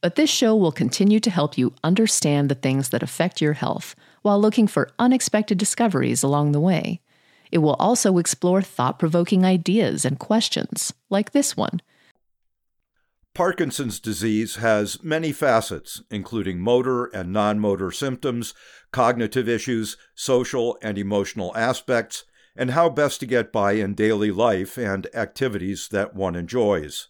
But this show will continue to help you understand the things that affect your health while looking for unexpected discoveries along the way. It will also explore thought provoking ideas and questions, like this one. Parkinson's disease has many facets, including motor and non motor symptoms, cognitive issues, social and emotional aspects, and how best to get by in daily life and activities that one enjoys.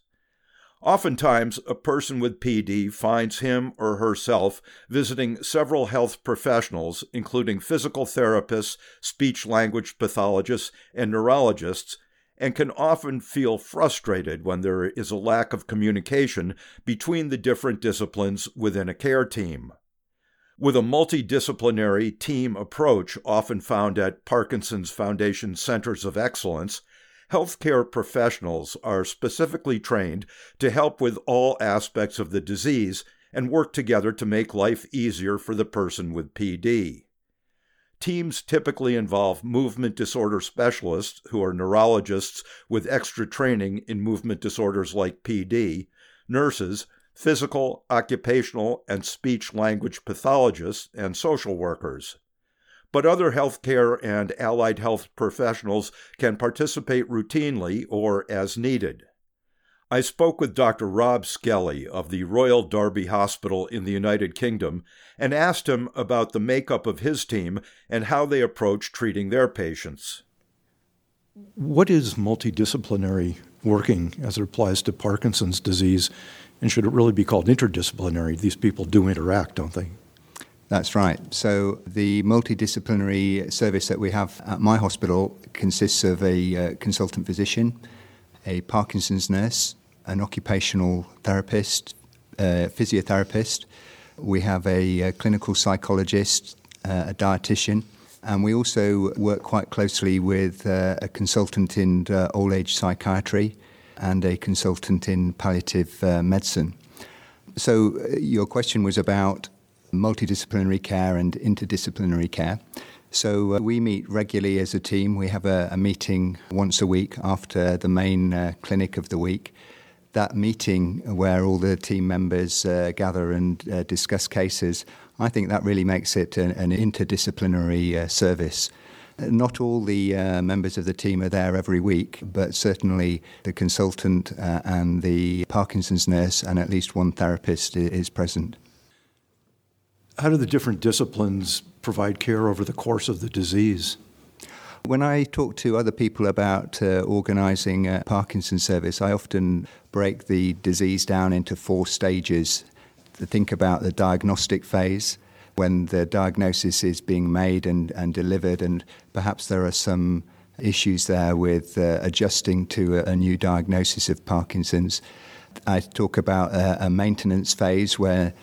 Oftentimes, a person with PD finds him or herself visiting several health professionals, including physical therapists, speech language pathologists, and neurologists, and can often feel frustrated when there is a lack of communication between the different disciplines within a care team. With a multidisciplinary team approach often found at Parkinson's Foundation Centers of Excellence, healthcare professionals are specifically trained to help with all aspects of the disease and work together to make life easier for the person with PD. Teams typically involve movement disorder specialists, who are neurologists with extra training in movement disorders like PD, nurses, physical, occupational, and speech language pathologists, and social workers but other healthcare and allied health professionals can participate routinely or as needed. I spoke with Dr. Rob Skelly of the Royal Derby Hospital in the United Kingdom and asked him about the makeup of his team and how they approach treating their patients. What is multidisciplinary working as it applies to Parkinson's disease? And should it really be called interdisciplinary? These people do interact, don't they? That's right. So the multidisciplinary service that we have at my hospital consists of a uh, consultant physician, a Parkinson's nurse, an occupational therapist, uh, physiotherapist. We have a, a uh, clinical psychologist, uh, a dietitian, and we also work quite closely with uh, a consultant in uh, old age psychiatry and a consultant in palliative medicine. So your question was about multidisciplinary care and interdisciplinary care. So uh, we meet regularly as a team. We have a, a meeting once a week after the main uh, clinic of the week. That meeting, where all the team members uh, gather and uh, discuss cases, I think that really makes it an, an interdisciplinary uh, service. Not all the uh, members of the team are there every week, but certainly the consultant and the Parkinson's nurse and at least one therapist is present. How do the different disciplines provide care over the course of the disease? When I talk to other people about uh, organising a Parkinson's service, I often break the disease down into four stages. To think about the diagnostic phase, when the diagnosis is being made and, and delivered, and perhaps there are some issues there with uh, adjusting to a, a, new diagnosis of Parkinson's. I talk about a, a maintenance phase where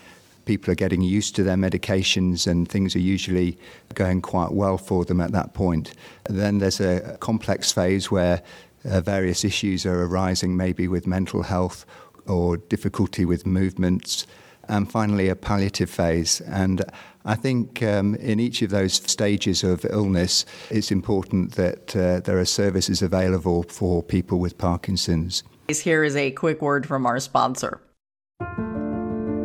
people are getting used to their medications and things are usually going quite well for them at that point. Then there's a complex phase where uh, various issues are arising, maybe with mental health or difficulty with movements. And finally, a palliative phase. And I think um, in each of those stages of illness, it's important that uh, there are services available for people with Parkinson's. Here is a quick word from our sponsor.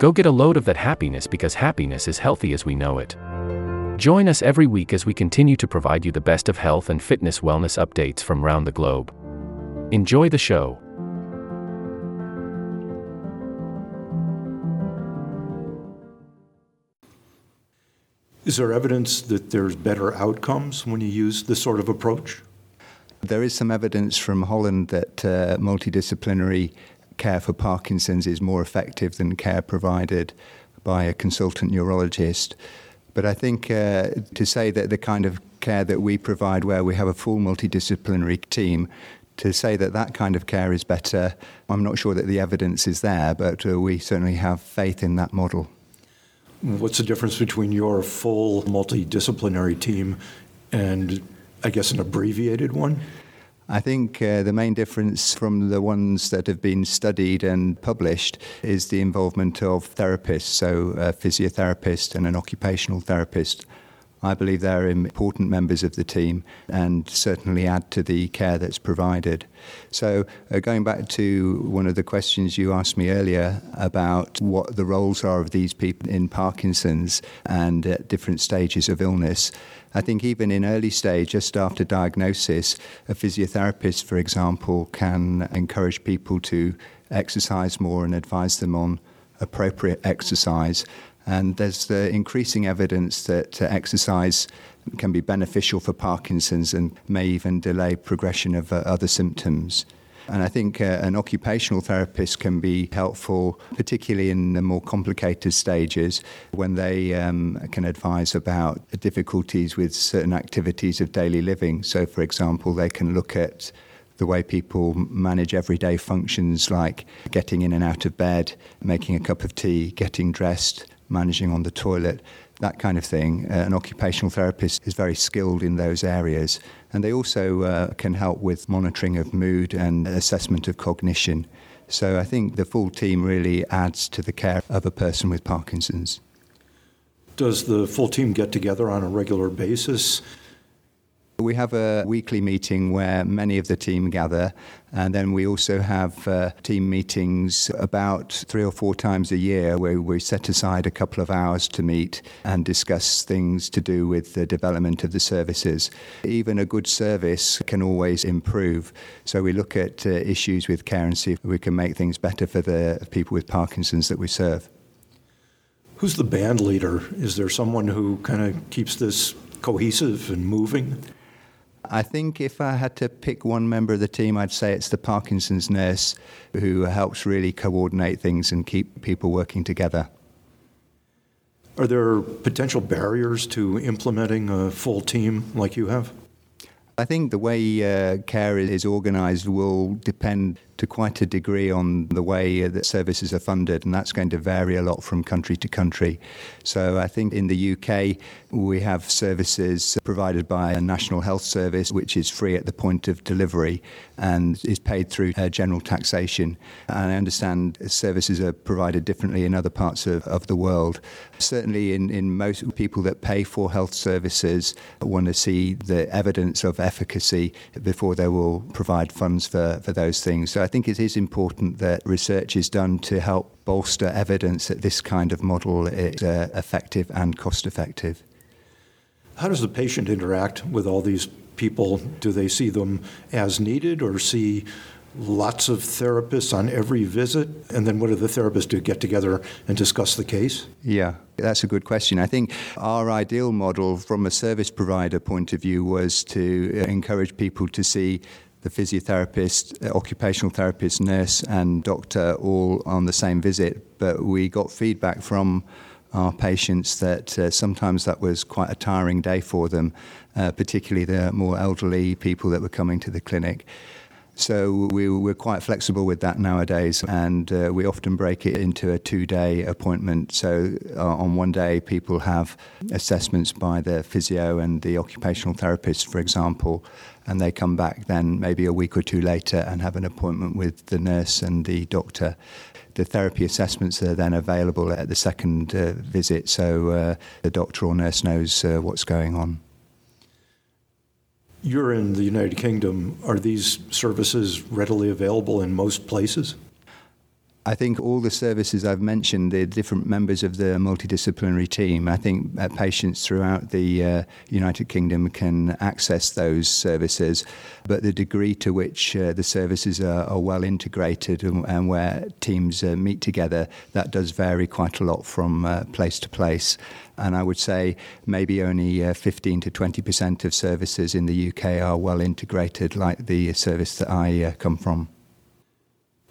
Go get a load of that happiness because happiness is healthy as we know it. Join us every week as we continue to provide you the best of health and fitness wellness updates from around the globe. Enjoy the show. Is there evidence that there's better outcomes when you use this sort of approach? There is some evidence from Holland that uh, multidisciplinary care for Parkinson's is more effective than care provided by a consultant neurologist. But I think uh, to say that the kind of care that we provide, where we have a full multidisciplinary team, to say that that kind of care is better, I'm not sure that the evidence is there, but uh, we certainly have faith in that model. What's the difference between your full multidisciplinary team and, I guess, an abbreviated one? I think uh, the main difference from the ones that have been studied and published is the involvement of therapists, so a physiotherapist and an occupational therapist. I believe they're important members of the team and certainly add to the care that's provided. So, uh, going back to one of the questions you asked me earlier about what the roles are of these people in Parkinson's and at different stages of illness, I think even in early stage, just after diagnosis, a physiotherapist, for example, can encourage people to exercise more and advise them on appropriate exercise. And there's the increasing evidence that uh, exercise can be beneficial for Parkinson's and may even delay progression of uh, other symptoms. And I think uh, an occupational therapist can be helpful, particularly in the more complicated stages when they um, can advise about difficulties with certain activities of daily living. So, for example, they can look at the way people manage everyday functions like getting in and out of bed, making a cup of tea, getting dressed, managing on the toilet, that kind of thing. Uh, an occupational therapist is very skilled in those areas. And they also uh, can help with monitoring of mood and assessment of cognition. So I think the full team really adds to the care of a person with Parkinson's. Does the full team get together on a regular basis we have a weekly meeting where many of the team gather, and then we also have uh, team meetings about three or four times a year where we set aside a couple of hours to meet and discuss things to do with the development of the services. Even a good service can always improve. So we look at uh, issues with care and see if we can make things better for the people with Parkinson's that we serve. Who's the band leader? Is there someone who kind of keeps this cohesive and moving? I think if I had to pick one member of the team, I'd say it's the Parkinson's nurse who helps really coordinate things and keep people working together. Are there potential barriers to implementing a full team like you have? I think the way uh, care is organised will depend to quite a degree on the way that services are funded, and that's going to vary a lot from country to country. So I think in the UK, we have services provided by a National Health Service, which is free at the point of delivery and is paid through uh, general taxation. And I understand services are provided differently in other parts of, of the world. Certainly, in, in most people that pay for health services want to see the evidence of efficacy before they will provide funds for, for those things. So I think it is important that research is done to help bolster evidence that this kind of model is uh, effective and cost effective. How does the patient interact with all these people? Do they see them as needed or see lots of therapists on every visit? And then what do the therapists do? Get together and discuss the case? Yeah, that's a good question. I think our ideal model from a service provider point of view was to encourage people to see the physiotherapist, uh, occupational therapist, nurse, and doctor all on the same visit. But we got feedback from our patients that uh, sometimes that was quite a tiring day for them, uh, particularly the more elderly people that were coming to the clinic. So we, we're quite flexible with that nowadays, and uh, we often break it into a two-day appointment. So uh, on one day, people have assessments by the physio and the occupational therapist, for example, and they come back then maybe a week or two later and have an appointment with the nurse and the doctor. The therapy assessments are then available at the second uh, visit, so uh, the doctor or nurse knows uh, what's going on. You're in the United Kingdom. Are these services readily available in most places? I think all the services I've mentioned, the different members of the multidisciplinary team, I think uh, patients throughout the uh, United Kingdom can access those services, but the degree to which uh, the services are, are, well integrated and, and where teams uh, meet together, that does vary quite a lot from uh, place to place. And I would say maybe only uh, 15 to 20% of services in the UK are well integrated, like the service that I come from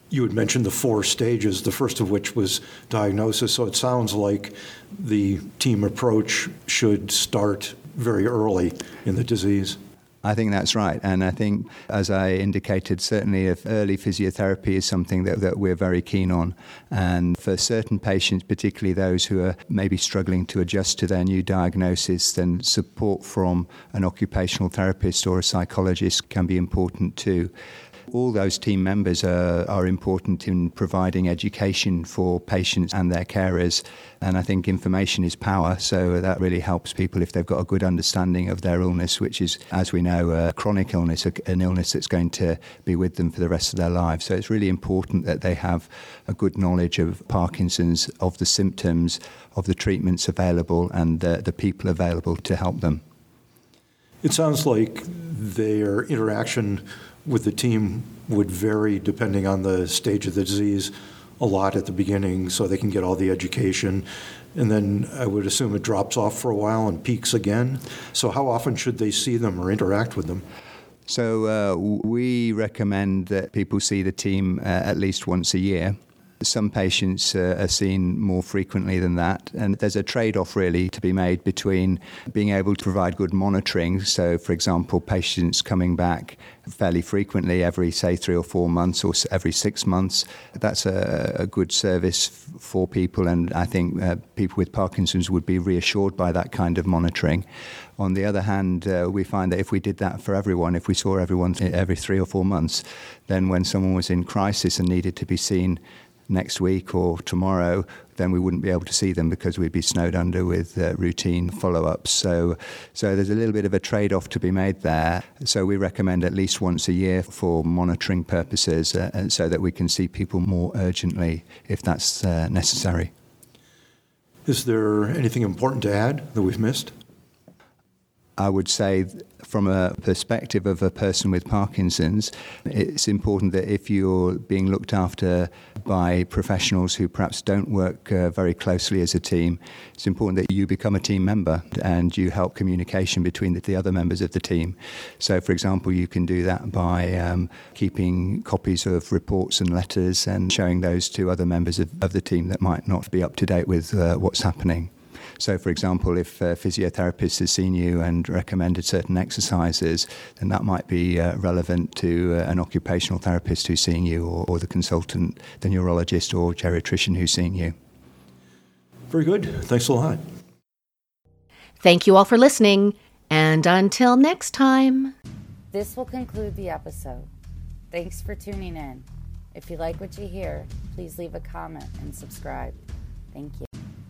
you had mentioned the four stages, the first of which was diagnosis. So it sounds like the team approach should start very early in the disease. I think that's right. And I think, as I indicated, certainly if early physiotherapy is something that, that we're very keen on. And for certain patients, particularly those who are maybe struggling to adjust to their new diagnosis, then support from an occupational therapist or a psychologist can be important too. All those team members are, are important in providing education for patients and their carers. And I think information is power, so that really helps people if they've got a good understanding of their illness, which is, as we know, a chronic illness, an illness that's going to be with them for the rest of their lives. So it's really important that they have a good knowledge of Parkinson's, of the symptoms, of the treatments available, and the, the people available to help them. It sounds like their interaction with the team would vary depending on the stage of the disease a lot at the beginning so they can get all the education. And then I would assume it drops off for a while and peaks again. So, how often should they see them or interact with them? So, uh, we recommend that people see the team uh, at least once a year. Some patients uh, are seen more frequently than that, and there's a trade off really to be made between being able to provide good monitoring. So, for example, patients coming back fairly frequently, every, say, three or four months or every six months, that's a, a good service for people, and I think uh, people with Parkinson's would be reassured by that kind of monitoring. On the other hand, uh, we find that if we did that for everyone, if we saw everyone every three or four months, then when someone was in crisis and needed to be seen next week or tomorrow, then we wouldn't be able to see them because we'd be snowed under with uh, routine follow ups. So, so there's a little bit of a trade off to be made there. So we recommend at least once a year for monitoring purposes uh, so that we can see people more urgently if that's uh, necessary. Is there anything important to add that we've missed? I would say, from a perspective of a person with Parkinson's, it's important that if you're being looked after by professionals who perhaps don't work uh, very closely as a team, it's important that you become a team member and you help communication between the, the other members of the team. So, for example, you can do that by um, keeping copies of reports and letters and showing those to other members of, of the team that might not be up to date with uh, what's happening. So, for example, if a physiotherapist has seen you and recommended certain exercises, then that might be uh, relevant to uh, an occupational therapist who's seeing you, or, or the consultant, the neurologist, or geriatrician who's seeing you. Very good. Thanks a lot. Thank you all for listening, and until next time. This will conclude the episode. Thanks for tuning in. If you like what you hear, please leave a comment and subscribe. Thank you.